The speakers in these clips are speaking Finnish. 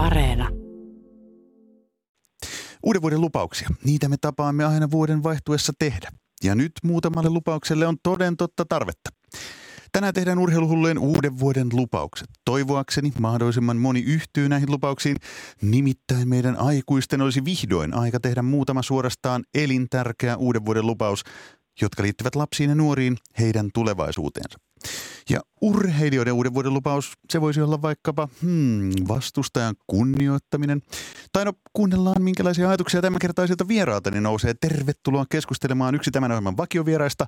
Areena. Uuden vuoden lupauksia. Niitä me tapaamme aina vuoden vaihtuessa tehdä. Ja nyt muutamalle lupaukselle on toden totta tarvetta. Tänään tehdään urheiluhullujen uuden vuoden lupaukset. Toivoakseni mahdollisimman moni yhtyy näihin lupauksiin. Nimittäin meidän aikuisten olisi vihdoin aika tehdä muutama suorastaan elintärkeä uuden vuoden lupaus, jotka liittyvät lapsiin ja nuoriin heidän tulevaisuuteensa. Ja urheilijoiden uuden vuoden lupaus, se voisi olla vaikkapa hmm, vastustajan kunnioittaminen. Tai no kuunnellaan, minkälaisia ajatuksia tämänkertaisilta vieraaltani nousee. Tervetuloa keskustelemaan yksi tämän ohjelman vakiovieraista,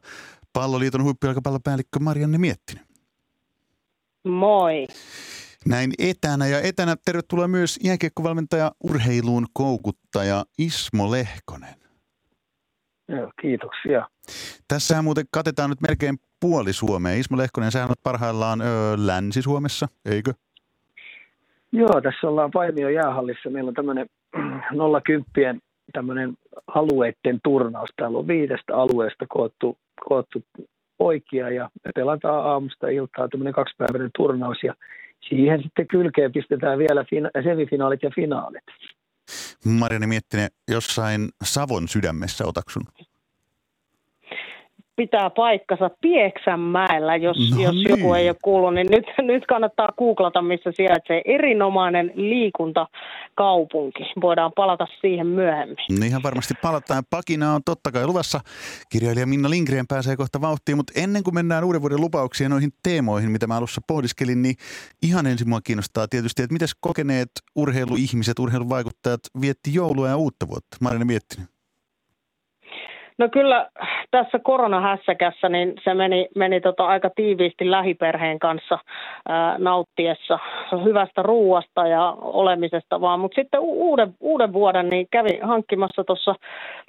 Palloliiton huippujalkapallopäällikkö Marianne Miettinen. Moi. Näin etänä ja etänä tervetuloa myös jääkiekkovalmentaja urheiluun koukuttaja Ismo Lehkonen. Joo, kiitoksia. Tässähän muuten katetaan nyt melkein puoli Suomea. Ismo Lehkonen, sä olet parhaillaan ö, Länsi-Suomessa, eikö? Joo, tässä ollaan Paimio jäähallissa. Meillä on tämmöinen 010 tämmöinen alueiden turnaus. Täällä on viidestä alueesta koottu, koottu poikia ja me pelataan aamusta iltaa tämmöinen kaksipäiväinen turnaus ja siihen sitten kylkeen pistetään vielä fina- semifinaalit ja finaalit. Marianne Miettinen, jossain Savon sydämessä otaksun pitää paikkansa Pieksämäellä, jos, no jos niin. joku ei ole kuullut, niin nyt, nyt kannattaa googlata, missä sijaitsee erinomainen liikuntakaupunki. Voidaan palata siihen myöhemmin. Niin ihan varmasti palataan. Pakina on totta kai luvassa. Kirjailija Minna Lindgren pääsee kohta vauhtiin, mutta ennen kuin mennään uuden vuoden lupauksiin noihin teemoihin, mitä mä alussa pohdiskelin, niin ihan ensin mua kiinnostaa tietysti, että miten kokeneet urheiluihmiset, urheiluvaikuttajat vietti joulua ja uutta vuotta? Marina Miettinen. No kyllä tässä koronahässäkässä niin se meni, meni tota aika tiiviisti lähiperheen kanssa ää, nauttiessa hyvästä ruuasta ja olemisesta vaan. Mutta sitten uuden, uuden vuoden niin kävin hankkimassa tuossa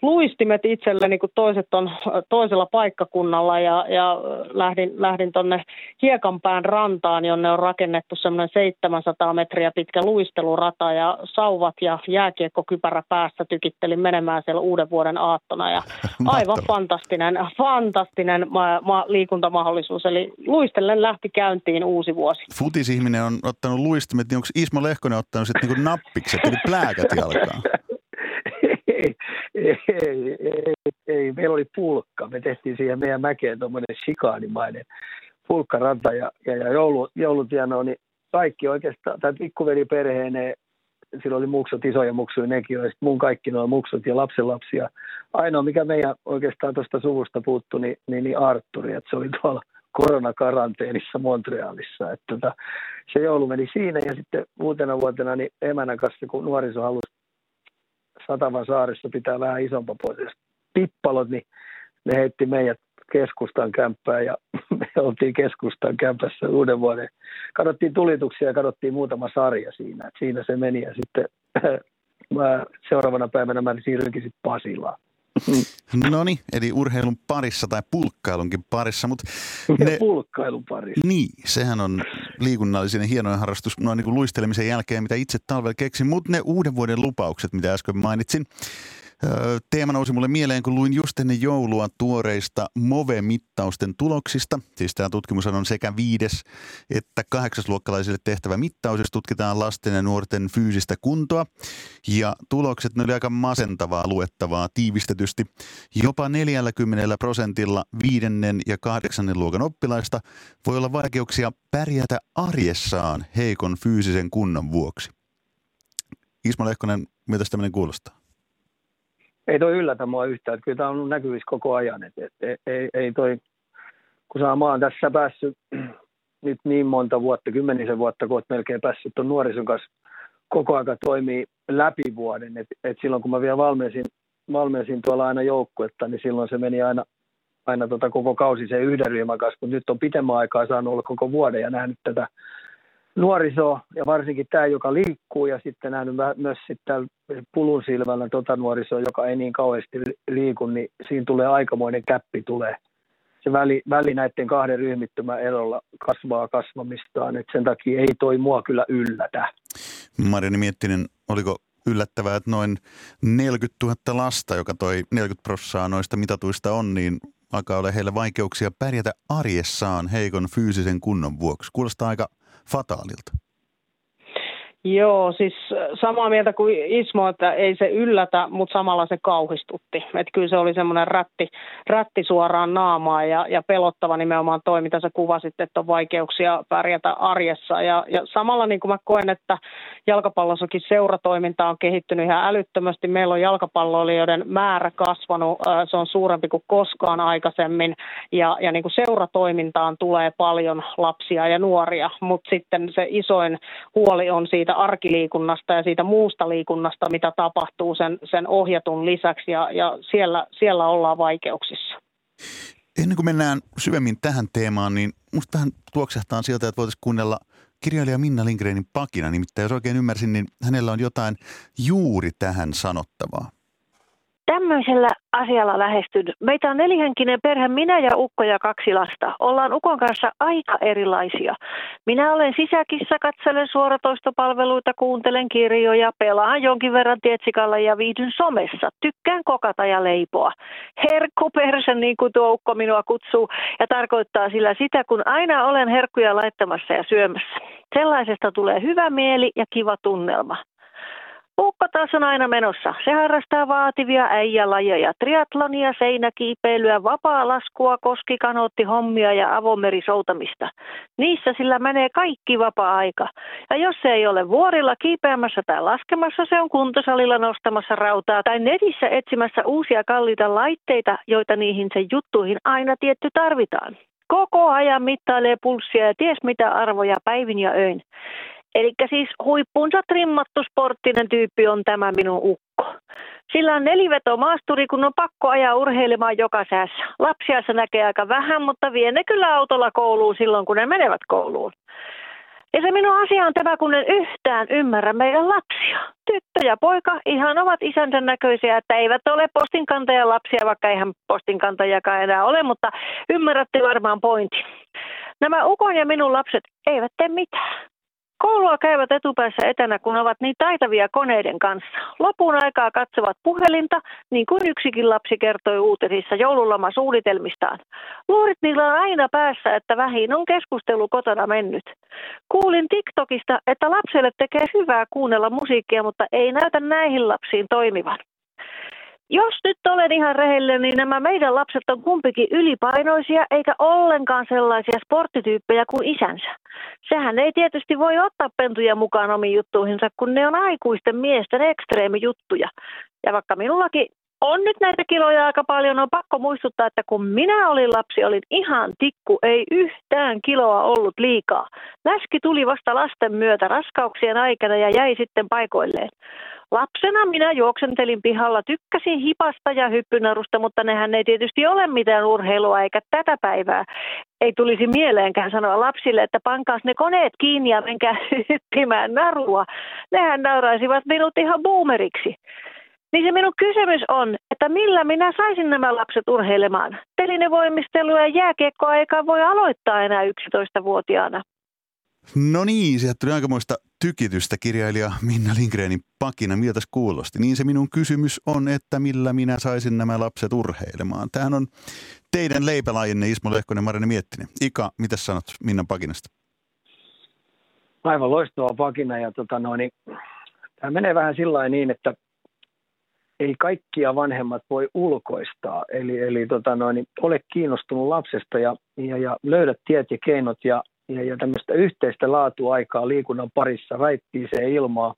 luistimet itselleni, kun toiset on toisella paikkakunnalla ja, ja lähdin, lähdin tuonne Hiekanpään rantaan, jonne on rakennettu semmoinen 700 metriä pitkä luistelurata ja sauvat ja jääkiekkokypärä päässä tykittelin menemään siellä uuden vuoden aattona ja Aivan fantastinen, fantastinen ma- ma- liikuntamahdollisuus. Eli luistellen lähti käyntiin uusi vuosi. Futisihminen on ottanut luistimet, niin onko Ismo Lehkonen ottanut sitten niin nappikset, eli plääkät jalkaan? ei, ei, ei, ei, meillä oli pulkka. Me tehtiin siihen meidän mäkeen tuommoinen shikaanimainen pulkkaranta ja, ja, ja joulu, joulutieno, niin kaikki oikeastaan, tai pikkuveli perheeneen sillä oli muksut, isoja muksuja nekin, ja mun kaikki nuo muksut ja lapsenlapsia. Ainoa, mikä meidän oikeastaan tuosta suvusta puuttui, niin, niin, niin Arturi, että se oli tuolla koronakaranteenissa Montrealissa. Että tota, se joulu meni siinä ja sitten uutena vuotena niin emänän kanssa, kun nuoriso halusi Satavan saarissa pitää vähän isompaa pois. Pippalot, niin ne heitti meidät keskustan kämppää ja me oltiin keskustan kämpässä uuden vuoden. Kadottiin tulituksia ja kadottiin muutama sarja siinä. Et siinä se meni ja sitten mä seuraavana päivänä mä siirryinkin sitten Pasilaan. No niin, eli urheilun parissa tai pulkkailunkin parissa. Mutta ne, pulkkailun parissa. Niin, sehän on liikunnallinen hienoin harrastus noin niin kuin luistelemisen jälkeen, mitä itse talvella keksin. Mutta ne uuden vuoden lupaukset, mitä äsken mainitsin, Teema nousi mulle mieleen, kun luin just ennen joulua tuoreista MOVE-mittausten tuloksista. Siis tämä tutkimus on sekä viides että kahdeksasluokkalaisille tehtävä mittaus, jos tutkitaan lasten ja nuorten fyysistä kuntoa. Ja tulokset ne oli aika masentavaa luettavaa tiivistetysti. Jopa 40 prosentilla viidennen ja kahdeksannen luokan oppilaista voi olla vaikeuksia pärjätä arjessaan heikon fyysisen kunnon vuoksi. Ismo Lehkonen, miltä tämmöinen kuulostaa? Ei toi yllätä mua yhtään. Että kyllä tämä on näkyvissä koko ajan. Et, et, ei, ei, toi, kun mä oon tässä päässyt nyt niin monta vuotta, kymmenisen vuotta, kun oot melkein päässyt tuon nuorison kanssa koko aika toimii läpi vuoden. Et, et silloin kun mä vielä valmensin, valmensin tuolla aina joukkuetta, niin silloin se meni aina, aina tota koko kausi se yhden ryhmän kanssa, mutta nyt on pitemmän aikaa saanut olla koko vuoden ja nähnyt tätä nuorisoa ja varsinkin tämä, joka liikkuu ja sitten nähnyt myös sitten pulun silmällä tota nuorisoa, joka ei niin kauheasti liiku, niin siinä tulee aikamoinen käppi tulee. Se väli, väli näiden kahden ryhmittymän erolla kasvaa kasvamistaan, että sen takia ei toi mua kyllä yllätä. Marini Miettinen, oliko yllättävää, että noin 40 000 lasta, joka toi 40 prosenttia noista mitatuista on, niin alkaa olla heille vaikeuksia pärjätä arjessaan heikon fyysisen kunnon vuoksi. Kuulostaa aika fataalilta. Joo, siis samaa mieltä kuin Ismo, että ei se yllätä, mutta samalla se kauhistutti. Että kyllä se oli semmoinen rätti, rätti suoraan naamaan ja, ja pelottava nimenomaan toi, mitä sä kuvasit, että on vaikeuksia pärjätä arjessa. Ja, ja samalla niin kuin mä koen, että jalkapallossakin seuratoiminta on kehittynyt ihan älyttömästi. Meillä on jalkapalloilijoiden määrä kasvanut, se on suurempi kuin koskaan aikaisemmin. Ja, ja niin kuin seuratoimintaan tulee paljon lapsia ja nuoria, mutta sitten se isoin huoli on siitä, siitä arkiliikunnasta ja siitä muusta liikunnasta, mitä tapahtuu sen, sen ohjatun lisäksi ja, ja siellä, siellä ollaan vaikeuksissa. Ennen kuin mennään syvemmin tähän teemaan, niin musta tähän tuoksehtaa sieltä, että voitaisiin kuunnella kirjailija Minna Lindgrenin pakina. Nimittäin jos oikein ymmärsin, niin hänellä on jotain juuri tähän sanottavaa tämmöisellä asialla lähestyn. Meitä on nelihenkinen perhe, minä ja Ukko ja kaksi lasta. Ollaan Ukon kanssa aika erilaisia. Minä olen sisäkissä, katselen suoratoistopalveluita, kuuntelen kirjoja, pelaan jonkin verran tietsikalla ja viihdyn somessa. Tykkään kokata ja leipoa. Herkkupersen, niin kuin tuo Ukko minua kutsuu, ja tarkoittaa sillä sitä, kun aina olen herkkuja laittamassa ja syömässä. Sellaisesta tulee hyvä mieli ja kiva tunnelma. Ukko taas on aina menossa. Se harrastaa vaativia äijälajeja, triatlonia, seinäkiipeilyä, vapaa-laskua, hommia ja avomerisoutamista. Niissä sillä menee kaikki vapaa-aika. Ja jos se ei ole vuorilla kiipeämässä tai laskemassa, se on kuntosalilla nostamassa rautaa tai netissä etsimässä uusia kalliita laitteita, joita niihin sen juttuihin aina tietty tarvitaan. Koko ajan mittailee pulssia ja ties mitä arvoja päivin ja öin. Eli siis huippuunsa trimmattu sporttinen tyyppi on tämä minun ukko. Sillä on neliveto maasturi, kun on pakko ajaa urheilemaan joka säässä. Lapsia se näkee aika vähän, mutta vie ne kyllä autolla kouluun silloin, kun ne menevät kouluun. Ja se minun asia on tämä, kun en yhtään ymmärrä meidän lapsia. Tyttö ja poika ihan ovat isänsä näköisiä, että eivät ole postinkantajan lapsia, vaikka eihän postinkantajakaan enää ole, mutta ymmärrätte varmaan pointin. Nämä ukon ja minun lapset eivät tee mitään. Koulua käyvät etupäässä etänä, kun ovat niin taitavia koneiden kanssa. Lopun aikaa katsovat puhelinta, niin kuin yksikin lapsi kertoi uutisissa joululomasuunnitelmistaan. Luurit niillä on aina päässä, että vähin on keskustelu kotona mennyt. Kuulin TikTokista, että lapselle tekee hyvää kuunnella musiikkia, mutta ei näytä näihin lapsiin toimivan. Jos nyt olen ihan rehellinen, niin nämä meidän lapset on kumpikin ylipainoisia eikä ollenkaan sellaisia sporttityyppejä kuin isänsä. Sehän ei tietysti voi ottaa pentuja mukaan omiin juttuihinsa, kun ne on aikuisten miesten ekstreemijuttuja. Ja vaikka minullakin on nyt näitä kiloja aika paljon, on pakko muistuttaa, että kun minä olin lapsi, olin ihan tikku, ei yhtään kiloa ollut liikaa. Läski tuli vasta lasten myötä raskauksien aikana ja jäi sitten paikoilleen. Lapsena minä juoksentelin pihalla, tykkäsin hipasta ja hyppynarusta, mutta nehän ei tietysti ole mitään urheilua eikä tätä päivää. Ei tulisi mieleenkään sanoa lapsille, että pankaas ne koneet kiinni ja menkää hyppimään narua. Nehän nauraisivat minut ihan boomeriksi. Niin se minun kysymys on, että millä minä saisin nämä lapset urheilemaan? Telinevoimistelua ja jääkiekkoaikaa voi aloittaa enää 11-vuotiaana. No niin, sieltä tuli aikamoista tykitystä kirjailija Minna Lindgrenin pakina. Miltä kuulosti? Niin se minun kysymys on, että millä minä saisin nämä lapset urheilemaan. Tämähän on teidän leipälajinne Ismo Lehkonen, Marine Miettinen. Ika, mitä sanot Minnan pakinasta? Aivan loistava pakina ja tota noin, niin, tämä menee vähän sillä niin, että ei kaikkia vanhemmat voi ulkoistaa. Eli, eli tota noin, niin, ole kiinnostunut lapsesta ja, ja, ja löydä tiet ja keinot ja ja, ja tämmöistä yhteistä laatuaikaa liikunnan parissa, raittiiseen ilmaa.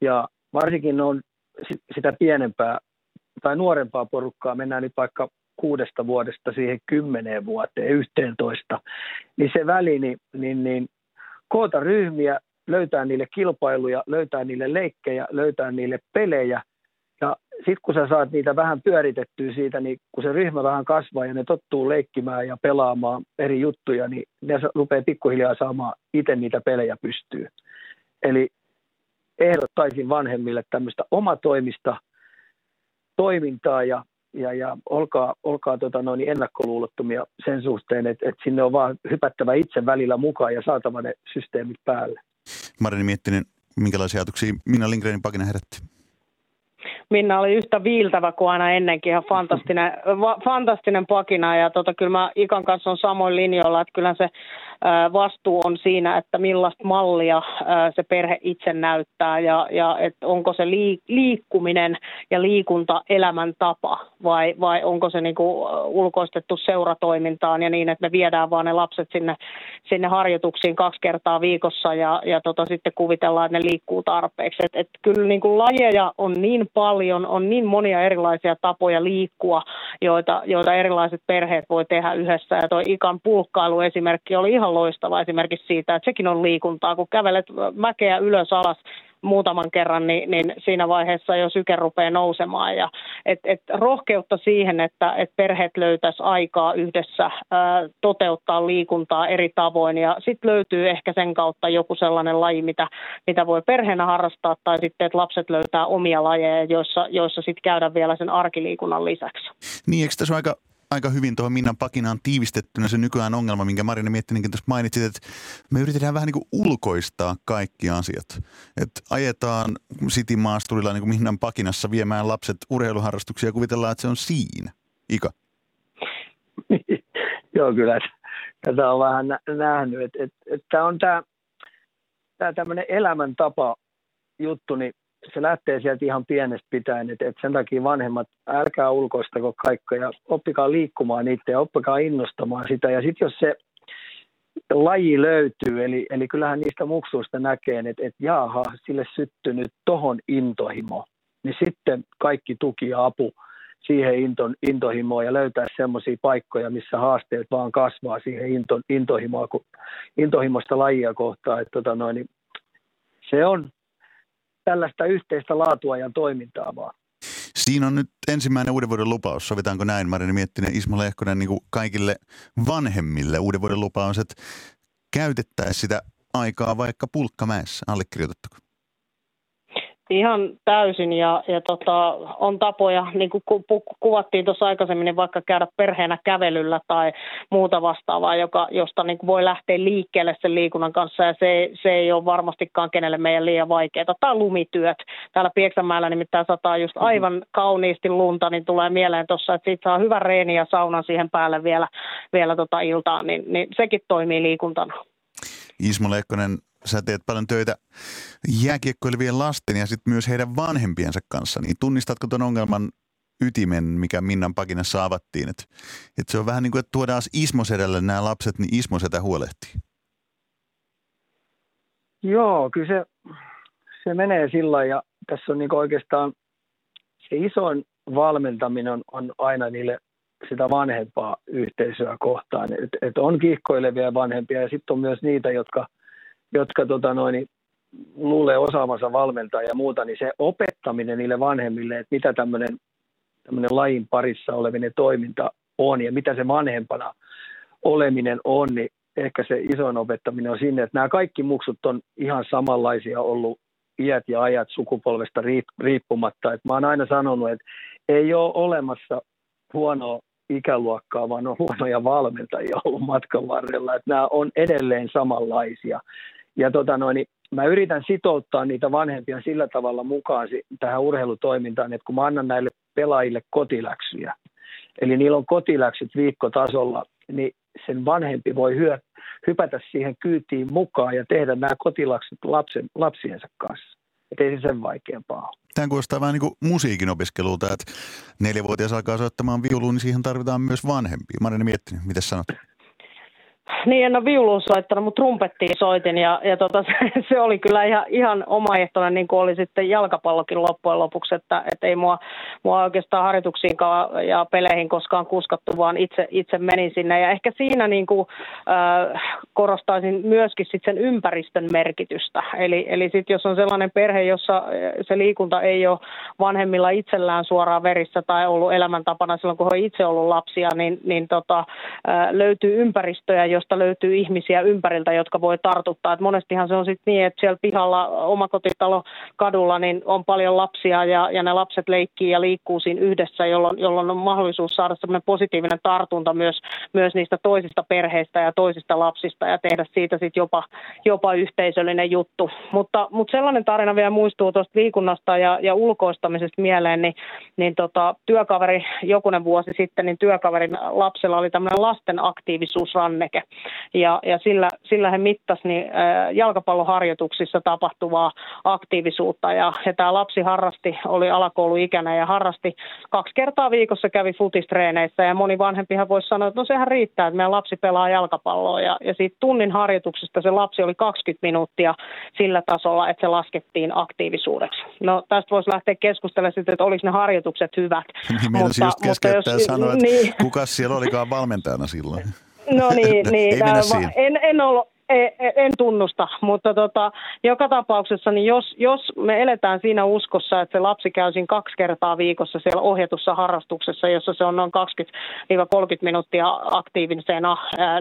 Ja varsinkin on sitä pienempää tai nuorempaa porukkaa, mennään nyt vaikka kuudesta vuodesta siihen kymmeneen vuoteen, yhteentoista, niin se väli, niin, niin, niin koota ryhmiä, löytää niille kilpailuja, löytää niille leikkejä, löytää niille pelejä sitten kun sä saat niitä vähän pyöritettyä siitä, niin kun se ryhmä vähän kasvaa ja ne tottuu leikkimään ja pelaamaan eri juttuja, niin ne rupeaa pikkuhiljaa saamaan itse niitä pelejä pystyy. Eli ehdottaisin vanhemmille tämmöistä omatoimista toimintaa ja, ja, ja olkaa, olkaa tota noin ennakkoluulottomia sen suhteen, että, että sinne on vaan hypättävä itse välillä mukaan ja saatava ne systeemit päälle. Marini Miettinen, minkälaisia ajatuksia Minna Lindgrenin pakina herätti? Minna oli yhtä viiltävä kuin aina ennenkin, ihan fantastinen, va, fantastinen pakina. Ja tota, kyllä mä Ikan kanssa on samoin linjoilla, että kyllä se vastuu on siinä, että millaista mallia se perhe itse näyttää ja, ja että onko se liikkuminen ja liikunta elämäntapa vai, vai onko se niin kuin ulkoistettu seuratoimintaan ja niin, että me viedään vaan ne lapset sinne, sinne harjoituksiin kaksi kertaa viikossa ja, ja tota, sitten kuvitellaan, että ne liikkuu tarpeeksi. Et, et kyllä niin kuin lajeja on niin paljon, on niin monia erilaisia tapoja liikkua, joita, joita erilaiset perheet voi tehdä yhdessä. Ja tuo ikan pulkkailu esimerkki oli ihan loistava esimerkiksi siitä, että sekin on liikuntaa, kun kävelet mäkeä ylös alas muutaman kerran, niin, niin siinä vaiheessa jo syke rupeaa nousemaan. Ja, et, et rohkeutta siihen, että et perheet löytäisi aikaa yhdessä ää, toteuttaa liikuntaa eri tavoin. Ja sitten löytyy ehkä sen kautta joku sellainen laji, mitä, mitä voi perheenä harrastaa, tai sitten, että lapset löytää omia lajeja, joissa, joissa sitten käydään vielä sen arkiliikunnan lisäksi. Niin, eikö tässä ole aika aika hyvin tuohon Minnan pakinaan tiivistettynä se nykyään ongelma, minkä Marina Miettinenkin tuossa mainitsit, että me yritetään vähän niin kuin ulkoistaa kaikki asiat. Että ajetaan City-maasturilla niin kuin Minnan pakinassa viemään lapset urheiluharrastuksia ja kuvitellaan, että se on siinä. Ika? Joo, kyllä tätä on vähän nähnyt. Että et, et, tämä on tämä tämmöinen elämäntapa juttu, niin se lähtee sieltä ihan pienestä pitäen, että, että sen takia vanhemmat, älkää ulkoistako kaikkea, oppikaa liikkumaan niitä ja oppikaa innostamaan sitä. Ja sitten jos se laji löytyy, eli, eli kyllähän niistä muksuista näkee, että, että jaaha, sille syttynyt tohon intohimo, niin sitten kaikki tuki ja apu siihen into, intohimoon ja löytää semmoisia paikkoja, missä haasteet vaan kasvaa siihen into, intohimoa, intohimosta lajia kohtaan. Että tota noin, niin se on tällaista yhteistä laatua ja toimintaa vaan. Siinä on nyt ensimmäinen uuden vuoden lupaus. Sovitaanko näin, Marini Miettinen, Ismo Lehkonen, niin kuin kaikille vanhemmille uuden vuoden lupaus, että käytettäisiin sitä aikaa vaikka pulkkamäessä. Allekirjoitatteko? Ihan täysin ja, ja tota, on tapoja, niin kuin ku, ku, kuvattiin tuossa aikaisemmin, niin vaikka käydä perheenä kävelyllä tai muuta vastaavaa, joka, josta niin voi lähteä liikkeelle sen liikunnan kanssa ja se, se ei ole varmastikaan kenelle meidän liian vaikeaa. Tai lumityöt. Täällä Pieksämäellä nimittäin sataa just mm-hmm. aivan kauniisti lunta, niin tulee mieleen tuossa, että siitä saa hyvän reeni ja saunan siihen päälle vielä, vielä tota iltaan, niin, niin sekin toimii liikuntana. Ismo Leikkonen, sä teet paljon töitä jääkiekkoilevien lasten ja sitten myös heidän vanhempiensa kanssa, niin tunnistatko tuon ongelman ytimen, mikä Minnan pakinassa avattiin, että et se on vähän niin kuin, että tuodaan Ismosedälle nämä lapset, niin Ismosetä huolehtii. Joo, kyllä se, se menee sillä ja tässä on niin oikeastaan se isoin valmentaminen on, on aina niille sitä vanhempaa yhteisöä kohtaan. Et, et on kiihkoilevia vanhempia ja sitten on myös niitä, jotka – jotka tota noin, luulee osaamansa valmentaa ja muuta, niin se opettaminen niille vanhemmille, että mitä tämmöinen lajin parissa olevinen toiminta on ja mitä se vanhempana oleminen on, niin ehkä se isoin opettaminen on sinne, että nämä kaikki muksut on ihan samanlaisia ollut iät ja ajat sukupolvesta riippumatta. että mä oon aina sanonut, että ei ole olemassa huonoa ikäluokkaa, vaan on huonoja valmentajia ollut matkan varrella. Että nämä on edelleen samanlaisia. Ja tota noin, niin mä yritän sitouttaa niitä vanhempia sillä tavalla mukaan tähän urheilutoimintaan, että kun mä annan näille pelaajille kotiläksyjä, eli niillä on kotiläksyt viikkotasolla, niin sen vanhempi voi hyö, hypätä siihen kyytiin mukaan ja tehdä nämä kotiläksyt lapsen, lapsiensa kanssa. Että ei se sen vaikeampaa ole. Tämä kuulostaa vähän niin kuin musiikin opiskelulta, että neljävuotias alkaa soittamaan viuluun, niin siihen tarvitaan myös vanhempia. Marina miettinyt, mitä sanot? Niin, en ole viuluun soittanut, mutta trumpettiin soitin ja, ja tota, se, se, oli kyllä ihan, ihan omaehtoinen, niin kuin oli sitten jalkapallokin loppujen lopuksi, että, että ei mua, mua oikeastaan harjoituksiin ja peleihin koskaan kuskattu, vaan itse, itse menin sinne. Ja ehkä siinä niin kuin, äh, korostaisin myöskin sit sen ympäristön merkitystä. Eli, eli sit jos on sellainen perhe, jossa se liikunta ei ole vanhemmilla itsellään suoraan verissä tai ollut elämäntapana silloin, kun he itse ollut lapsia, niin, niin tota, äh, löytyy ympäristöjä, josta löytyy ihmisiä ympäriltä, jotka voi tartuttaa. Et monestihan se on sitten niin, että siellä pihalla omakotitalo kadulla niin on paljon lapsia ja, ja ne lapset leikkii ja liikkuu siinä yhdessä, jolloin, jolloin on mahdollisuus saada semmoinen positiivinen tartunta myös, myös niistä toisista perheistä ja toisista lapsista ja tehdä siitä sitten jopa, jopa yhteisöllinen juttu. Mutta, mutta sellainen tarina vielä muistuu tuosta liikunnasta ja, ja ulkoistamisesta mieleen, niin, niin tota, työkaveri jokunen vuosi sitten, niin työkaverin lapsella oli tämmöinen lasten aktiivisuusranneke. Ja, ja sillä, sillä he mittasivat niin, jalkapalloharjoituksissa tapahtuvaa aktiivisuutta ja, ja tämä lapsi harrasti, oli alakouluikäinen ja harrasti kaksi kertaa viikossa kävi futistreeneissä ja moni vanhempihan voisi sanoa, että no sehän riittää, että meidän lapsi pelaa jalkapalloa ja, ja siitä tunnin harjoituksesta se lapsi oli 20 minuuttia sillä tasolla, että se laskettiin aktiivisuudeksi. No tästä voisi lähteä keskustelemaan sitten, että oliko ne harjoitukset hyvät. Niin, mutta, mutta jos, sanoa, että niin. kuka siellä olikaan valmentajana silloin. No niin, niin en, en, ollut, en tunnusta, mutta tota, joka tapauksessa, niin jos, jos me eletään siinä uskossa, että se lapsi käy siinä kaksi kertaa viikossa siellä ohjatussa harrastuksessa, jossa se on noin 20-30 minuuttia aktiivisena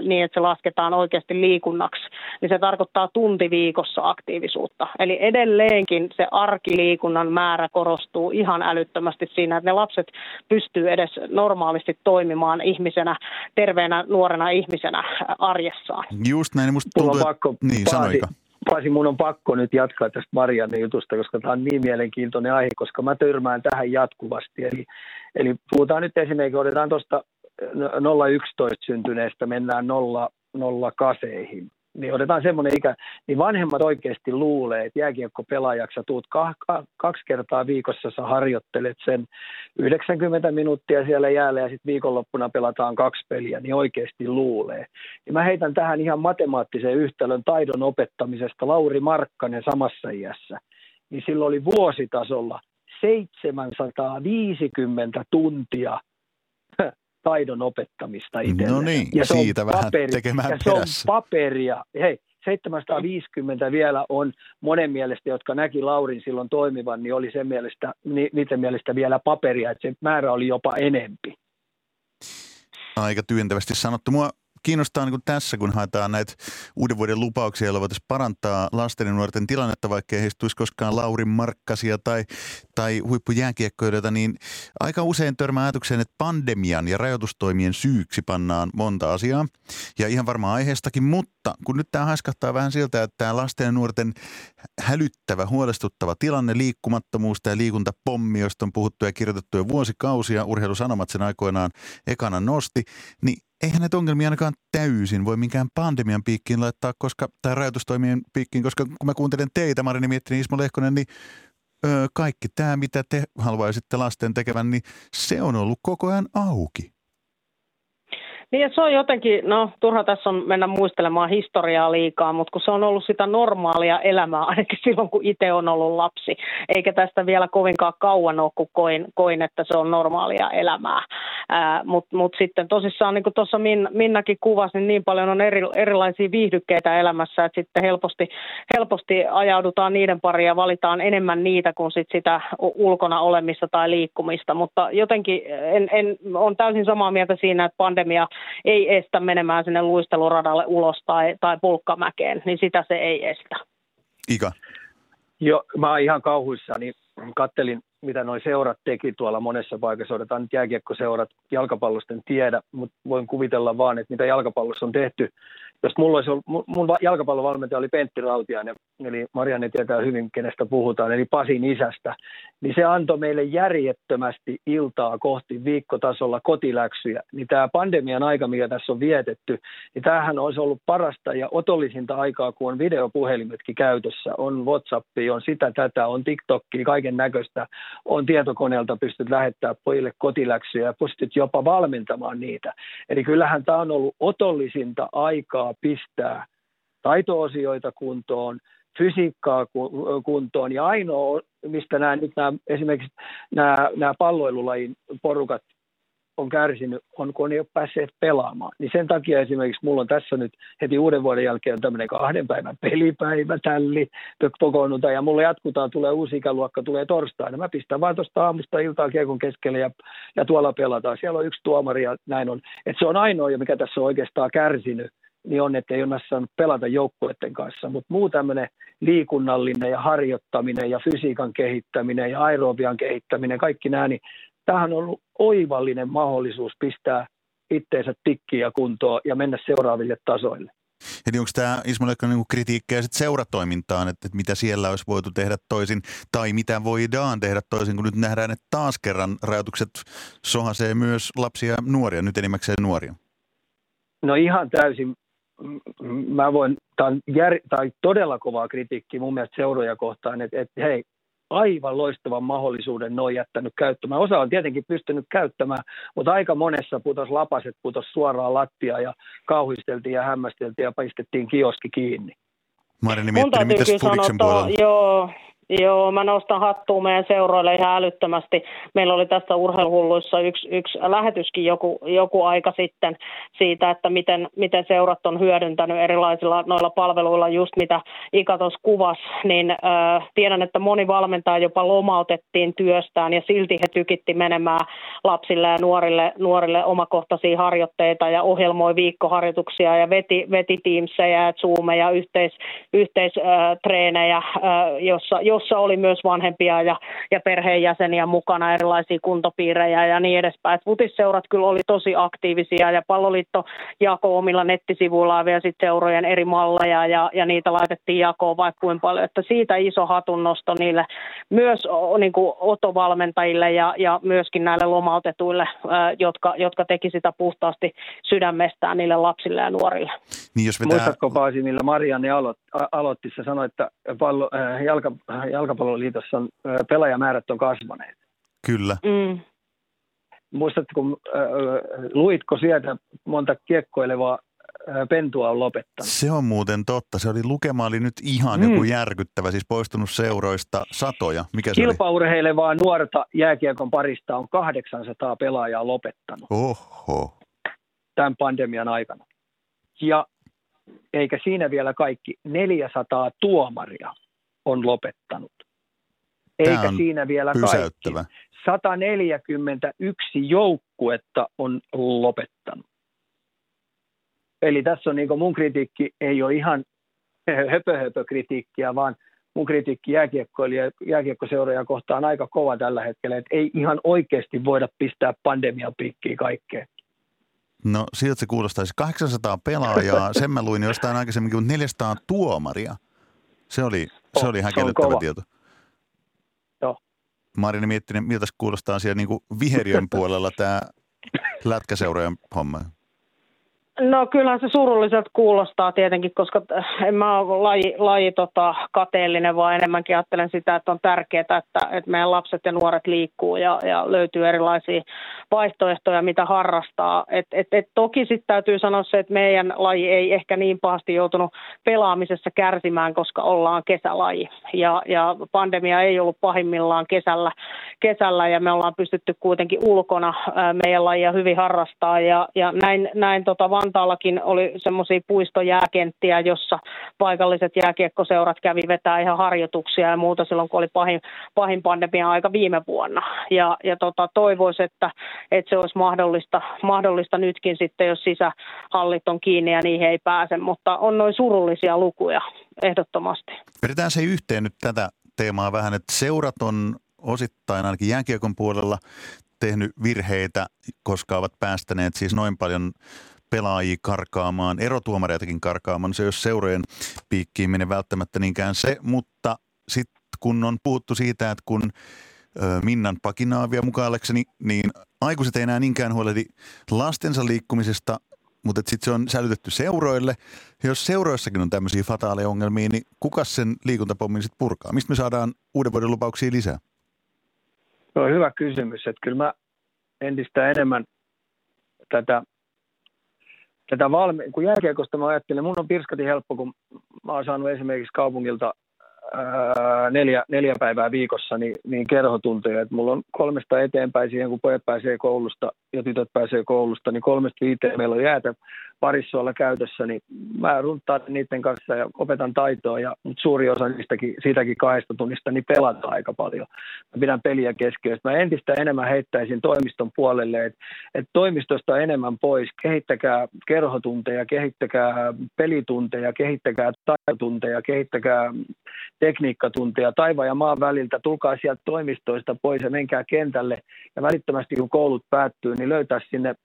niin, että se lasketaan oikeasti liikunnaksi, niin se tarkoittaa tunti viikossa aktiivisuutta. Eli edelleenkin se arkiliikunnan määrä korostuu ihan älyttömästi siinä, että ne lapset pystyy edes normaalisti toimimaan ihmisenä, terveenä nuorena ihmisenä arjessaan. Just näin, musta Tuntuu, on pakko, niin, Paasi, Paasi, mun on pakko nyt jatkaa tästä Marianne jutusta, koska tämä on niin mielenkiintoinen aihe, koska mä törmään tähän jatkuvasti. Eli, eli puhutaan nyt esimerkiksi, otetaan tuosta 011 syntyneestä, mennään 0, 08 niin otetaan semmoinen ikä, niin vanhemmat oikeasti luulee, että jääkiekkopelaajaksi sä tuut kaksi kertaa viikossa, sä harjoittelet sen 90 minuuttia siellä jäällä ja sitten viikonloppuna pelataan kaksi peliä, niin oikeasti luulee. Ja mä heitän tähän ihan matemaattisen yhtälön taidon opettamisesta Lauri Markkanen samassa iässä, niin sillä oli vuositasolla 750 tuntia taidon opettamista itselleen. No niin, ja siitä vähän paperi, tekemään ja se on paperia. Hei, 750 vielä on monen mielestä, jotka näki Laurin silloin toimivan, niin oli sen mielestä, niiden mielestä vielä paperia, että se määrä oli jopa enempi. Aika työntävästi sanottu. Mua kiinnostaa niin tässä, kun haetaan näitä uuden vuoden lupauksia, joilla voitaisiin parantaa lasten ja nuorten tilannetta, vaikka ei heistä koskaan Laurin Markkasia tai, tai huippujääkiekkoilijoita, niin aika usein törmää ajatukseen, että pandemian ja rajoitustoimien syyksi pannaan monta asiaa. Ja ihan varmaan aiheestakin, mutta kun nyt tämä haiskahtaa vähän siltä, että tämä lasten ja nuorten hälyttävä, huolestuttava tilanne, liikkumattomuus ja liikuntapommi, josta on puhuttu ja kirjoitettu jo vuosikausia, urheilusanomat sen aikoinaan ekana nosti, niin eihän näitä ongelmia ainakaan täysin voi minkään pandemian piikkiin laittaa, koska, tai rajoitustoimien piikkiin, koska kun mä kuuntelen teitä, Marini Miettinen, Ismo Lehkonen, niin öö, kaikki tämä, mitä te haluaisitte lasten tekevän, niin se on ollut koko ajan auki. Niin, se on jotenkin, no turha tässä on mennä muistelemaan historiaa liikaa, mutta kun se on ollut sitä normaalia elämää ainakin silloin, kun itse on ollut lapsi, eikä tästä vielä kovinkaan kauan ole, kun koin, koin että se on normaalia elämää. Mutta mut sitten tosissaan, niin kuin tuossa Min, Minnakin kuvasi, niin niin paljon on eri, erilaisia viihdykkeitä elämässä, että sitten helposti, helposti ajaudutaan niiden pariin ja valitaan enemmän niitä kuin sit sitä ulkona olemista tai liikkumista. Mutta jotenkin en, en, on täysin samaa mieltä siinä, että pandemia ei estä menemään sinne luisteluradalle ulos tai, tai pulkkamäkeen, niin sitä se ei estä. Ika? Joo, mä oon ihan kauhuissani. Kattelin, mitä noin seurat teki tuolla monessa paikassa. Otetaan nyt jääkiekkoseurat, jalkapallosta en tiedä, mutta voin kuvitella vaan, että mitä jalkapallossa on tehty jos mulla olisi ollut, mun jalkapallovalmentaja oli Pentti Rautiainen, eli Marianne tietää hyvin, kenestä puhutaan, eli Pasin isästä, niin se antoi meille järjettömästi iltaa kohti viikkotasolla kotiläksyjä. Niin tämä pandemian aika, mikä tässä on vietetty, niin tämähän olisi ollut parasta ja otollisinta aikaa, kun on videopuhelimetkin käytössä. On Whatsappia, on sitä, tätä, on TikTokia, kaiken näköistä. On tietokoneelta pystyt lähettämään pojille kotiläksyjä ja pystyt jopa valmentamaan niitä. Eli kyllähän tämä on ollut otollisinta aikaa aikaa pistää taitoosioita kuntoon, fysiikkaa kuntoon. Ja ainoa, mistä nämä, nyt nämä, esimerkiksi nämä, nämä palloilulajin porukat on kärsinyt, on kun ei ole päässeet pelaamaan. Niin sen takia esimerkiksi mulla on tässä nyt heti uuden vuoden jälkeen tämmöinen kahden päivän pelipäivä tälli, kokoonnutaan ja mulla jatkutaan, tulee uusi ikäluokka, tulee torstaina. Mä pistän vaan tuosta aamusta iltaa kiekon keskelle ja, ja tuolla pelataan. Siellä on yksi tuomari ja näin on. Et se on ainoa, mikä tässä on oikeastaan kärsinyt niin on, että ei ole saanut pelata joukkueiden kanssa. Mutta muu tämmöinen liikunnallinen ja harjoittaminen ja fysiikan kehittäminen ja aerobian kehittäminen, kaikki nämä, niin tämähän on ollut oivallinen mahdollisuus pistää itteensä tikkiä kuntoon ja mennä seuraaville tasoille. Eli onko tämä Ismo niin kritiikkiä sit seuratoimintaan, että, että mitä siellä olisi voitu tehdä toisin, tai mitä voidaan tehdä toisin, kun nyt nähdään, että taas kerran rajoitukset sohasee myös lapsia ja nuoria, nyt enimmäkseen nuoria? No ihan täysin mä voin, tämä on, jär, on todella kovaa kritiikkiä mun mielestä seuroja kohtaan, että, että hei, aivan loistavan mahdollisuuden noin jättänyt käyttämään. Osa on tietenkin pystynyt käyttämään, mutta aika monessa putos lapaset, putos suoraan lattia ja kauhisteltiin ja hämmästeltiin ja pistettiin kioski kiinni. Marini miettii, miten puolella? Joo, Joo, mä nostan hattua meidän seuroille ihan älyttömästi. Meillä oli tässä urheiluhulluissa yksi, yksi lähetyskin joku, joku aika sitten siitä, että miten, miten seurat on hyödyntänyt erilaisilla noilla palveluilla just mitä Ika tuossa kuvasi, niin äh, tiedän, että moni valmentaja jopa lomautettiin työstään ja silti he tykitti menemään lapsille ja nuorille, nuorille omakohtaisia harjoitteita ja ohjelmoi viikkoharjoituksia ja veti, veti Teamsejä ja Zoomeja, yhteis, yhteistreenejä, äh, jossa, jossa jossa oli myös vanhempia ja, ja perheenjäseniä mukana, erilaisia kuntopiirejä ja niin edespäin. Futisseurat kyllä oli tosi aktiivisia ja palloliitto jakoi omilla nettisivuillaan vielä sitten seurojen eri malleja ja, ja niitä laitettiin jakoon vaikka kuinka paljon. Että siitä iso hatunnosto niille myös niin kuin otovalmentajille ja, ja myöskin näille lomautetuille, jotka, jotka teki sitä puhtaasti sydämestään niille lapsille ja nuorille. Niin jos vetää... Muistatko Paasi, millä Marianne aloitti, aloitti se sanoi, että pallo, äh, jalka, jalkapalloliitossa on, pelaajamäärät on kasvaneet. Kyllä. Mm. Muistatko, kun äh, luitko sieltä monta kiekkoilevaa pentua on lopettanut. Se on muuten totta. Se oli lukema oli nyt ihan mm. joku järkyttävä, siis poistunut seuroista satoja. Mikä se Kilpaurheilevaa nuorta jääkiekon parista on 800 pelaajaa lopettanut. Oho. Tämän pandemian aikana. Ja eikä siinä vielä kaikki, 400 tuomaria on lopettanut. Eikä on siinä vielä kaikki. 141 joukkuetta on lopettanut. Eli tässä on niin mun kritiikki ei ole ihan höpö, höpö kritiikkiä, vaan mun kritiikki jääkiekkoilija, jääkiekkoseuroja kohtaan aika kova tällä hetkellä, että ei ihan oikeasti voida pistää pandemian piikkiä kaikkeen. No siltä se kuulostaisi. 800 pelaajaa, sen mä luin jostain aikaisemmin, mutta 400 tuomaria. Se oli, se oli häkellyttävä tieto. Joo. Marina Miettinen, miltä kuulostaa siellä niin kuin viheriön puolella tämä lätkäseurojen homma? No kyllähän se surulliselta kuulostaa tietenkin, koska en mä ole laji, laji tota, kateellinen, vaan enemmänkin ajattelen sitä, että on tärkeää, että, että meidän lapset ja nuoret liikkuu ja, ja löytyy erilaisia vaihtoehtoja, mitä harrastaa. Et, et, et toki sitten täytyy sanoa se, että meidän laji ei ehkä niin pahasti joutunut pelaamisessa kärsimään, koska ollaan kesälaji. Ja, ja pandemia ei ollut pahimmillaan kesällä, kesällä ja me ollaan pystytty kuitenkin ulkona meidän lajia hyvin harrastaa ja, ja näin, näin tota Vantaallakin oli semmoisia puistojääkenttiä, jossa paikalliset jääkiekkoseurat kävi vetää ihan harjoituksia ja muuta silloin, kun oli pahin, pahin pandemia aika viime vuonna. Ja, ja tota, toivoisi, että, että se olisi mahdollista, mahdollista nytkin sitten, jos sisähallit on kiinni ja niihin ei pääse, mutta on noin surullisia lukuja ehdottomasti. Vedetään se yhteen nyt tätä teemaa vähän, että seurat on osittain ainakin jääkiekon puolella tehnyt virheitä, koska ovat päästäneet siis noin paljon pelaajia karkaamaan, erotuomareitakin karkaamaan. Se ei ole seurojen piikkiin mene välttämättä niinkään se, mutta sitten kun on puhuttu siitä, että kun Minnan pakinaavia mukaan niin aikuiset ei enää niinkään huolehdi lastensa liikkumisesta, mutta sitten se on säilytetty seuroille. Jos seuroissakin on tämmöisiä fataaleja ongelmia, niin kuka sen liikuntapommin sitten purkaa? Mistä me saadaan uuden vuoden lupauksia lisää? No hyvä kysymys, että kyllä mä entistä enemmän tätä tätä valmi- kun jääkiekosta mä ajattelen, mun on pirskati helppo, kun mä oon saanut esimerkiksi kaupungilta ää, neljä, neljä päivää viikossa niin, niin kerhotunteja. Et mulla on kolmesta eteenpäin siihen, kun pojat pääsee koulusta ja tytöt pääsee koulusta, niin kolmesta viiteen meillä on jäätä parissuolla käytössä, niin mä runtaan niiden kanssa ja opetan taitoa, ja, mutta suuri osa niistäkin, siitäkin kahdesta tunnista niin pelataan aika paljon. Mä pidän peliä keskiössä. Mä entistä enemmän heittäisin toimiston puolelle, että et toimistosta enemmän pois, kehittäkää kerhotunteja, kehittäkää pelitunteja, kehittäkää taitotunteja, kehittäkää tekniikkatunteja taivaan ja maan väliltä, tulkaa sieltä toimistoista pois ja menkää kentälle, ja välittömästi kun koulut päättyy, niin löytää sinne,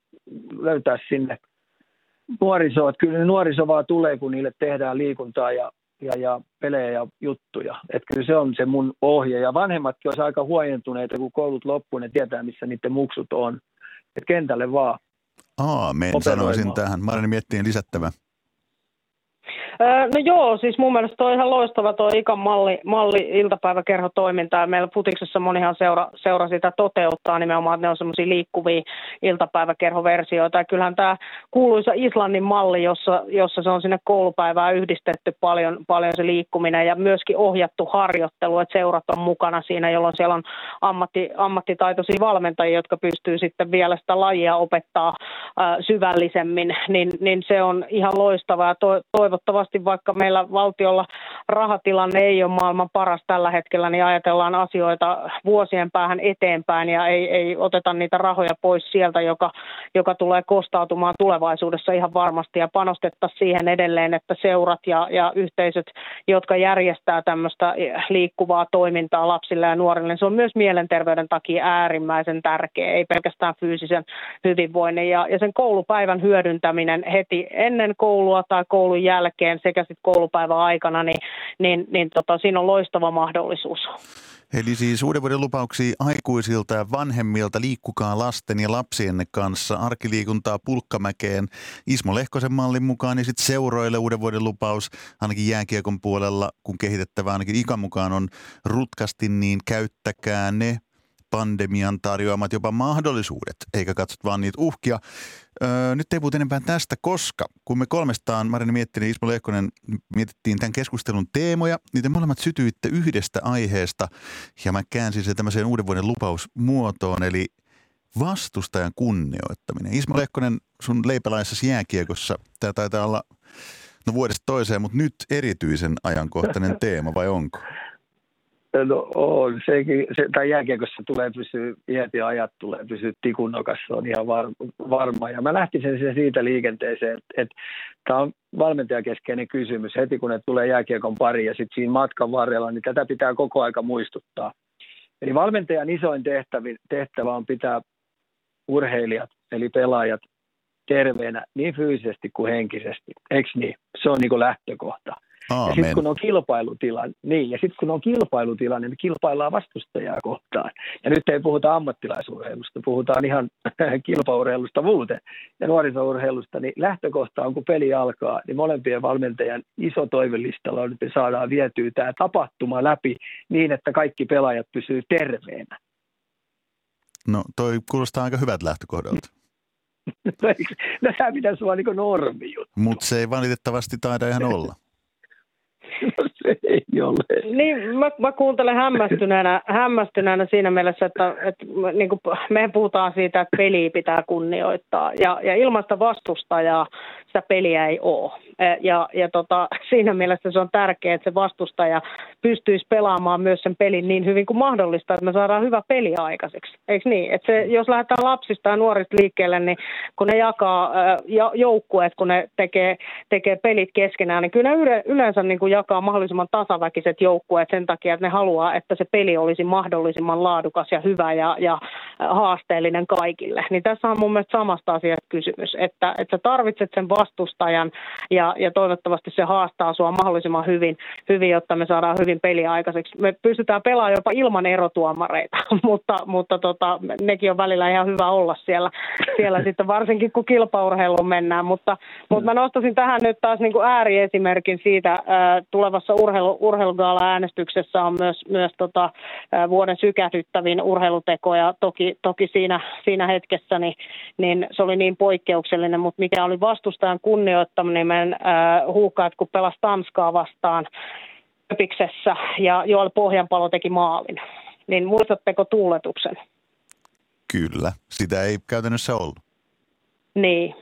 löytää sinne nuorisoa. Että kyllä nuoriso vaan tulee, kun niille tehdään liikuntaa ja, ja, ja pelejä ja juttuja. Että kyllä se on se mun ohje. Ja vanhemmatkin olisi aika huojentuneita, kun koulut loppuun, ne tietää, missä niiden muksut on. Että kentälle vaan. Aamen, sanoisin tähän. Marini miettiin lisättävä. No joo, siis mun mielestä on ihan loistava tuo ikan malli, malli iltapäiväkerhotoiminta. Ja meillä futiksessa monihan seura, seura sitä toteuttaa nimenomaan, että ne on semmoisia liikkuvia iltapäiväkerhoversioita. Ja kyllähän tämä kuuluisa Islannin malli, jossa, jossa se on sinne koulupäivään yhdistetty paljon, paljon se liikkuminen ja myöskin ohjattu harjoittelu, että seurat on mukana siinä, jolloin siellä on ammatti, ammattitaitoisia valmentajia, jotka pystyy sitten vielä sitä lajia opettaa äh, syvällisemmin, niin, niin se on ihan loistavaa ja to, toivottavasti vaikka meillä valtiolla rahatilanne ei ole maailman paras tällä hetkellä, niin ajatellaan asioita vuosien päähän eteenpäin ja ei, ei oteta niitä rahoja pois sieltä, joka, joka tulee kostautumaan tulevaisuudessa ihan varmasti. Ja panostettaisiin siihen edelleen, että seurat ja, ja yhteisöt, jotka järjestää tämmöistä liikkuvaa toimintaa lapsille ja nuorille, niin se on myös mielenterveyden takia äärimmäisen tärkeä, ei pelkästään fyysisen hyvinvoinnin. Ja, ja sen koulupäivän hyödyntäminen heti ennen koulua tai koulun jälkeen sekä sitten koulupäivän aikana, niin, niin, niin tota, siinä on loistava mahdollisuus. Eli siis uuden vuoden lupauksia aikuisilta ja vanhemmilta liikkukaa lasten ja lapsienne kanssa. Arkiliikuntaa pulkkamäkeen. Ismo Lehkosen mallin mukaan ja sitten seuroille uuden vuoden lupaus. Ainakin jääkiekon puolella, kun kehitettävä ainakin ikan mukaan on rutkasti, niin käyttäkää ne pandemian tarjoamat jopa mahdollisuudet, eikä katsot vaan niitä uhkia. Öö, nyt ei puhuta enempää tästä, koska kun me kolmestaan, Marini Miettinen ja Ismo Lehkonen, mietittiin tämän keskustelun teemoja, niin te molemmat sytyitte yhdestä aiheesta, ja mä käänsin sen tämmöiseen uuden vuoden lupausmuotoon, eli vastustajan kunnioittaminen. Ismo Lehkonen, sun leipälaisessa jääkiekossa, tämä taitaa olla no vuodesta toiseen, mutta nyt erityisen ajankohtainen teema, vai onko? No on, sekin, se, tai jääkiekossa tulee pysyä, iät ja ajat tulee pysyä tikunnokassa, on ihan var, varma. Ja mä lähtisin se siitä liikenteeseen, että, että tämä on valmentajakeskeinen kysymys. Heti kun ne tulee jääkiekon pari ja sitten siinä matkan varrella, niin tätä pitää koko aika muistuttaa. Eli valmentajan isoin tehtävä, tehtävä on pitää urheilijat, eli pelaajat, terveenä niin fyysisesti kuin henkisesti. Eikö niin? Se on niin lähtökohta. Aamen. Ja sitten kun on kilpailutilanne, niin, ja sitten kun on kilpailutilanne, niin kilpaillaan vastustajaa kohtaan. Ja nyt ei puhuta ammattilaisurheilusta, puhutaan ihan kilpaurheilusta muuten ja nuorisourheilusta, niin lähtökohta on, kun peli alkaa, niin molempien valmentajan iso toivelistalla on, että saadaan vietyä tämä tapahtuma läpi niin, että kaikki pelaajat pysyy terveenä. No toi kuulostaa aika hyvät lähtökohdalta. no tämä pitäisi olla niin normi Mutta se ei valitettavasti taida ihan olla. Se ei ole. Niin, mä, mä kuuntelen hämmästyneenä, hämmästyneenä siinä mielessä, että, että niin kuin me puhutaan siitä, että peliä pitää kunnioittaa. Ja, ja ilmaista vastustajaa sitä peliä ei ole. Ja, ja tota, siinä mielessä se on tärkeää, että se vastustaja pystyisi pelaamaan myös sen pelin niin hyvin kuin mahdollista, että me saadaan hyvä peli aikaiseksi. Eikö niin? Että se, jos lähdetään lapsista ja nuorista liikkeelle, niin kun ne jakaa joukkueet, kun ne tekee, tekee pelit keskenään, niin kyllä ne yleensä niin kuin jakaa mahdollisimman tasaväkiset joukkueet sen takia, että ne haluaa, että se peli olisi mahdollisimman laadukas ja hyvä ja, ja haasteellinen kaikille. Niin tässä on mun mielestä samasta asiasta kysymys, että, että sä tarvitset sen vastustajan ja, ja toivottavasti se haastaa sua mahdollisimman hyvin, hyvin, jotta me saadaan hyvin peliä aikaiseksi. Me pystytään pelaamaan jopa ilman erotuomareita, mutta, mutta tota, nekin on välillä ihan hyvä olla siellä, siellä sitten varsinkin kun kilpaurheiluun mennään, mutta, mutta mä nostasin tähän nyt taas niin kuin ääriesimerkin siitä ää, tulevassa urheilu, urheilugaala-äänestyksessä on myös, myös tota, ää, vuoden sykähdyttävin urheiluteko. Ja toki, toki siinä, siinä hetkessä niin, niin se oli niin poikkeuksellinen, mutta mikä oli vastustajan kunnioittaminen, meidän huukaat kun pelasi Tanskaa vastaan Köpiksessä ja Joel Pohjanpalo teki maalin. Niin muistatteko tuuletuksen? Kyllä, sitä ei käytännössä ollut. Niin,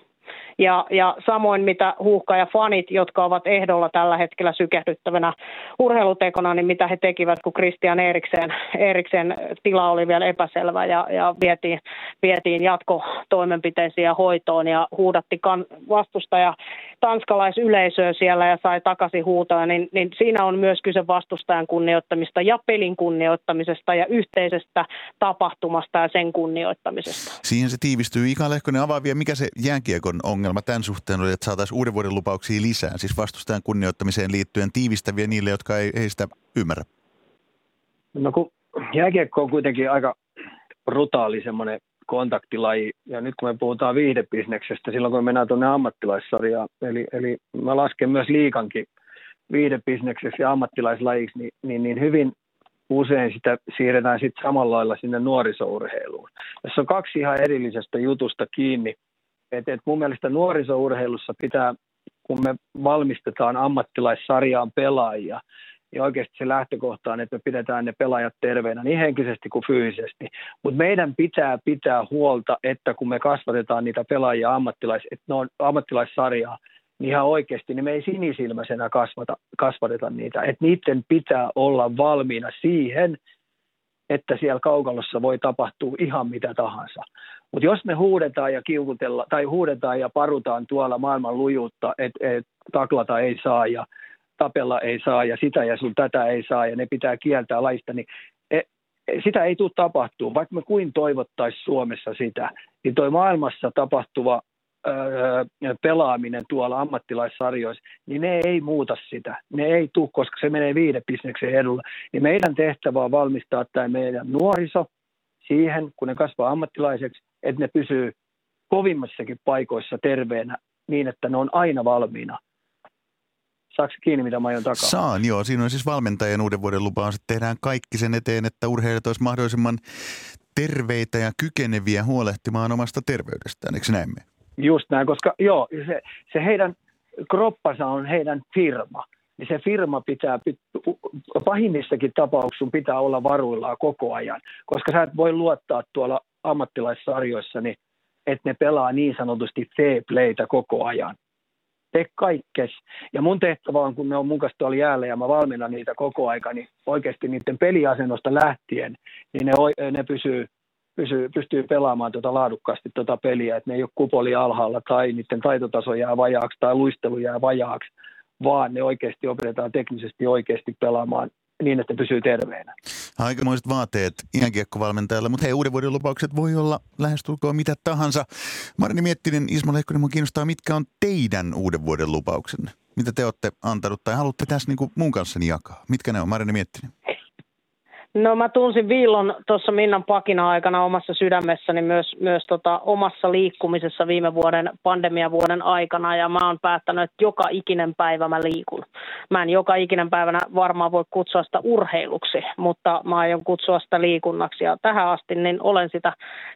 ja, ja samoin mitä huuhka ja fanit, jotka ovat ehdolla tällä hetkellä sykähdyttävänä urheilutekona, niin mitä he tekivät, kun Christian Eriksen, Eriksen tila oli vielä epäselvä ja, ja vietiin, vietiin jatkotoimenpiteisiin ja hoitoon ja huudatti kan, vastustaja tanskalaisyleisöä siellä ja sai takaisin huutoja, niin, niin siinä on myös kyse vastustajan kunnioittamista ja pelin kunnioittamisesta ja yhteisestä tapahtumasta ja sen kunnioittamisesta. Siihen se tiivistyy. Ika Lehkonen avaa vielä, mikä se jääkiekon ongelma tämän suhteen oli, että saataisiin uuden vuoden lupauksia lisää, siis vastustajan kunnioittamiseen liittyen tiivistäviä niille, jotka ei, ei sitä ymmärrä? No kun jääkiekko on kuitenkin aika brutaali semmoinen kontaktilaji. Ja nyt kun me puhutaan viihdebisneksestä, silloin kun me mennään tuonne ammattilaissarjaan, eli, eli mä lasken myös liikankin viihdebisnekseksi ja ammattilaislajiksi, niin, niin, niin hyvin usein sitä siirretään sitten samalla lailla sinne nuorisourheiluun. Tässä on kaksi ihan erillisestä jutusta kiinni. Et, et mun mielestä nuorisourheilussa pitää, kun me valmistetaan ammattilaissarjaan pelaajia, niin oikeasti se lähtökohta on, että me pidetään ne pelaajat terveenä niin henkisesti kuin fyysisesti. Mutta meidän pitää pitää huolta, että kun me kasvatetaan niitä pelaajia ammattilais, että ne on ammattilaissarjaa, niin ihan oikeasti niin me ei sinisilmäisenä kasvata, kasvateta niitä. Että niiden pitää olla valmiina siihen, että siellä kaukalossa voi tapahtua ihan mitä tahansa. Mutta jos me huudetaan ja kiukutella, tai huudetaan ja parutaan tuolla maailman lujuutta, että et, taklata ei saa ja tapella ei saa ja sitä ja sun tätä ei saa ja ne pitää kieltää laista, niin e, e, sitä ei tule tapahtuu. Vaikka me kuin toivottaisiin Suomessa sitä, niin toi maailmassa tapahtuva pelaaminen tuolla ammattilaissarjoissa, niin ne ei muuta sitä. Ne ei tule, koska se menee viidebisneksen edulla. Niin meidän tehtävä on valmistaa tämä meidän nuoriso siihen, kun ne kasvaa ammattilaiseksi, että ne pysyy kovimmassakin paikoissa terveenä niin, että ne on aina valmiina – Saako kiinni, mitä mä aion takaa? Saan, joo. Siinä on siis valmentajien uuden vuoden lupaus, että tehdään kaikki sen eteen, että urheilijat olisivat mahdollisimman terveitä ja kykeneviä huolehtimaan omasta terveydestään, eikö näin me? Just näin, koska joo, se, se heidän kroppansa on heidän firma. Niin se firma pitää, pahimmissakin tapauksissa pitää olla varuillaan koko ajan, koska sä et voi luottaa tuolla ammattilaissarjoissa, niin että ne pelaa niin sanotusti fair playtä koko ajan tee kaikkes. Ja mun tehtävä on, kun ne on mun kanssa tuolla jäällä ja mä valmennan niitä koko aika, niin oikeasti niiden peliasennosta lähtien, niin ne, ne pysyy, pysyy, pystyy pelaamaan tuota laadukkaasti tuota peliä, että ne ei ole kupoli alhaalla tai niiden taitotaso jää vajaaksi tai luistelu jää vajaaksi, vaan ne oikeasti opetetaan teknisesti oikeasti pelaamaan niin, että pysyy terveenä. Aikamoiset vaateet iänkiekkovalmentajalle, mutta hei, uuden vuoden lupaukset voi olla lähestulkoon mitä tahansa. Marini Miettinen, Ismo Lehkonen, minua kiinnostaa, mitkä on teidän uuden vuoden lupauksenne? Mitä te olette antanut tai haluatte tässä niin kuin mun kanssani jakaa? Mitkä ne on, Marini Miettinen? No mä tunsin viillon tuossa Minnan pakina aikana omassa sydämessäni myös, myös tota omassa liikkumisessa viime vuoden pandemiavuoden aikana. Ja mä oon päättänyt, että joka ikinen päivä mä liikun. Mä en joka ikinen päivänä varmaan voi kutsua sitä urheiluksi, mutta mä aion kutsua sitä liikunnaksi. Ja tähän asti niin olen sitä,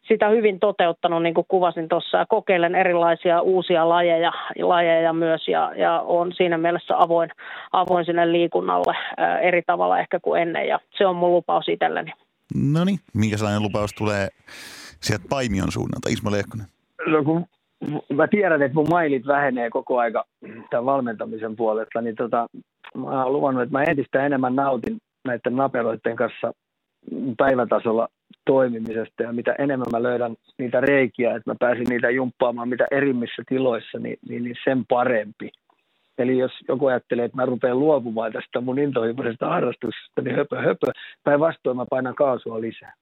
sitä hyvin toteuttanut niin kuin kuvasin tuossa. Ja kokeilen erilaisia uusia lajeja, lajeja myös ja, ja on siinä mielessä avoin, avoin sinne liikunnalle ää, eri tavalla ehkä kuin ennen. Ja se on mun lupaus itselleni. No niin, minkä sellainen lupaus tulee sieltä Paimion suunnalta, Ismo Lehkonen? No kun mä tiedän, että mun mailit vähenee koko aika tämän valmentamisen puolesta, niin tota, mä oon luvannut, että mä entistä enemmän nautin näiden naperoiden kanssa päivätasolla toimimisesta ja mitä enemmän mä löydän niitä reikiä, että mä pääsin niitä jumppaamaan mitä erimmissä tiloissa, niin, niin, niin sen parempi. Eli jos joku ajattelee, että mä rupean luopumaan tästä mun intohimoisesta harrastuksesta, niin höpö höpö. Päinvastoin mä painan kaasua lisää.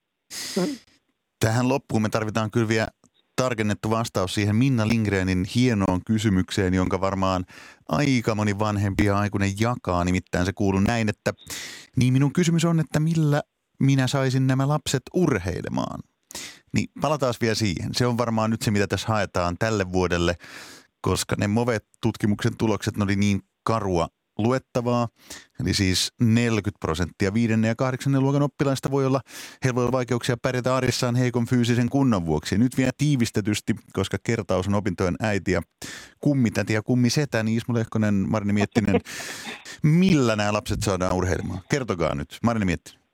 Tähän loppuun me tarvitaan kyllä vielä tarkennettu vastaus siihen Minna Lindgrenin hienoon kysymykseen, jonka varmaan aika moni vanhempi ja aikuinen jakaa. Nimittäin se kuuluu näin, että niin minun kysymys on, että millä minä saisin nämä lapset urheilemaan? Niin palataan vielä siihen. Se on varmaan nyt se, mitä tässä haetaan tälle vuodelle koska ne MOVE-tutkimuksen tulokset oli niin karua luettavaa. Eli siis 40 prosenttia viidennen ja kahdeksannen luokan oppilaista voi olla, heillä voi olla vaikeuksia pärjätä arjessaan heikon fyysisen kunnon vuoksi. Ja nyt vielä tiivistetysti, koska kertaus on opintojen äiti ja kummitäti ja kummisetä, niin Ismo Lehkonen, Marini Miettinen, millä nämä lapset saadaan urheilemaan? Kertokaa nyt, Marini Miettinen.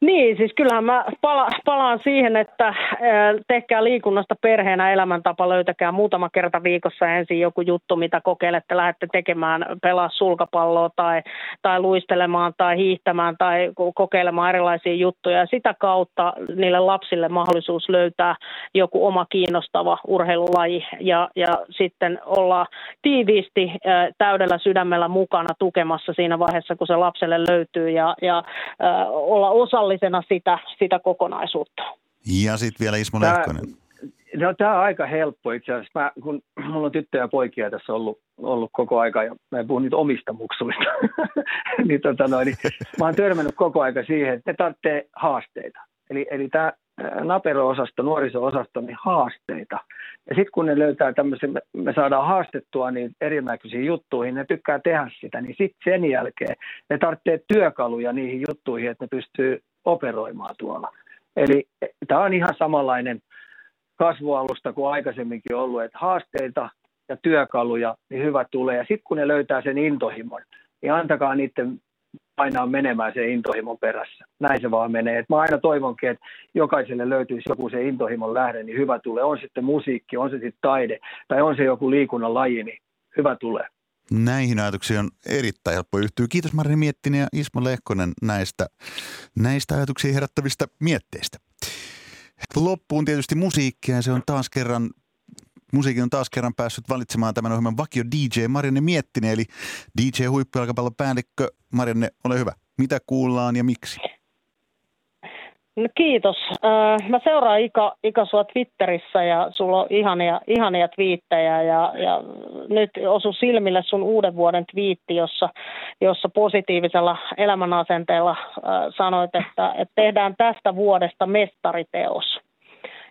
Niin, siis kyllähän mä pala, palaan siihen, että tehkää liikunnasta perheenä elämäntapa, löytäkää muutama kerta viikossa ensin joku juttu, mitä kokeilette, lähdette tekemään, pelaa sulkapalloa tai, tai luistelemaan tai hiihtämään tai kokeilemaan erilaisia juttuja. Ja sitä kautta niille lapsille mahdollisuus löytää joku oma kiinnostava urheilulaji ja, ja sitten olla tiiviisti täydellä sydämellä mukana tukemassa siinä vaiheessa, kun se lapselle löytyy ja, ja olla osa osallisena sitä, sitä kokonaisuutta. Ja sitten vielä Ismo Lehkonen. No, tämä on aika helppo itse asiassa. Mä, kun mulla on tyttöjä ja poikia tässä ollut, ollut koko aika ja mä en puhu nyt omista muksuista, niin, tota noin, niin mä oon törmännyt koko aika siihen, että ne tarvitsee haasteita. Eli, eli tämä napero-osasto, nuoriso-osasto, niin haasteita. Ja sitten kun ne löytää tämmöisen, me, me saadaan haastettua niin erinäköisiin juttuihin, ne tykkää tehdä sitä, niin sitten sen jälkeen ne tarvitsee työkaluja niihin juttuihin, että ne pystyy operoimaan tuolla. Eli tämä on ihan samanlainen kasvualusta kuin aikaisemminkin ollut, että haasteita ja työkaluja, niin hyvä tulee. Ja sitten kun ne löytää sen intohimon, niin antakaa niiden painaa menemään se intohimon perässä. Näin se vaan menee. Et mä aina toivonkin, että jokaiselle löytyisi joku se intohimon lähde, niin hyvä tulee. On sitten musiikki, on se sitten taide tai on se joku liikunnan laji, niin hyvä tulee. Näihin ajatuksiin on erittäin helppo yhtyä. Kiitos Marini Miettinen ja Ismo Lehkonen näistä, näistä ajatuksia herättävistä mietteistä. Loppuun tietysti musiikkia se on taas kerran musiikin on taas kerran päässyt valitsemaan tämän ohjelman vakio DJ Marianne Miettinen, eli DJ Huippujalkapallon päällikkö. Marianne, ole hyvä. Mitä kuullaan ja miksi? No kiitos. Mä seuraan Ika, Ika sua Twitterissä ja sulla on ihania, ihania twiittejä ja, ja nyt osu silmille sun uuden vuoden twiitti, jossa, jossa positiivisella elämänasenteella sanoit, että, että tehdään tästä vuodesta mestariteos.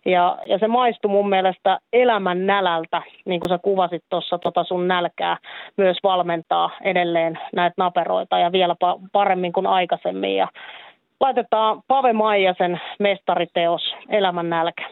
Ja, ja se maistui mun mielestä elämän nälältä, niin kuin sä kuvasit tuossa tota sun nälkää, myös valmentaa edelleen näitä naperoita ja vielä paremmin kuin aikaisemmin. Ja laitetaan Pave Maijasen mestariteos Elämän nälkä.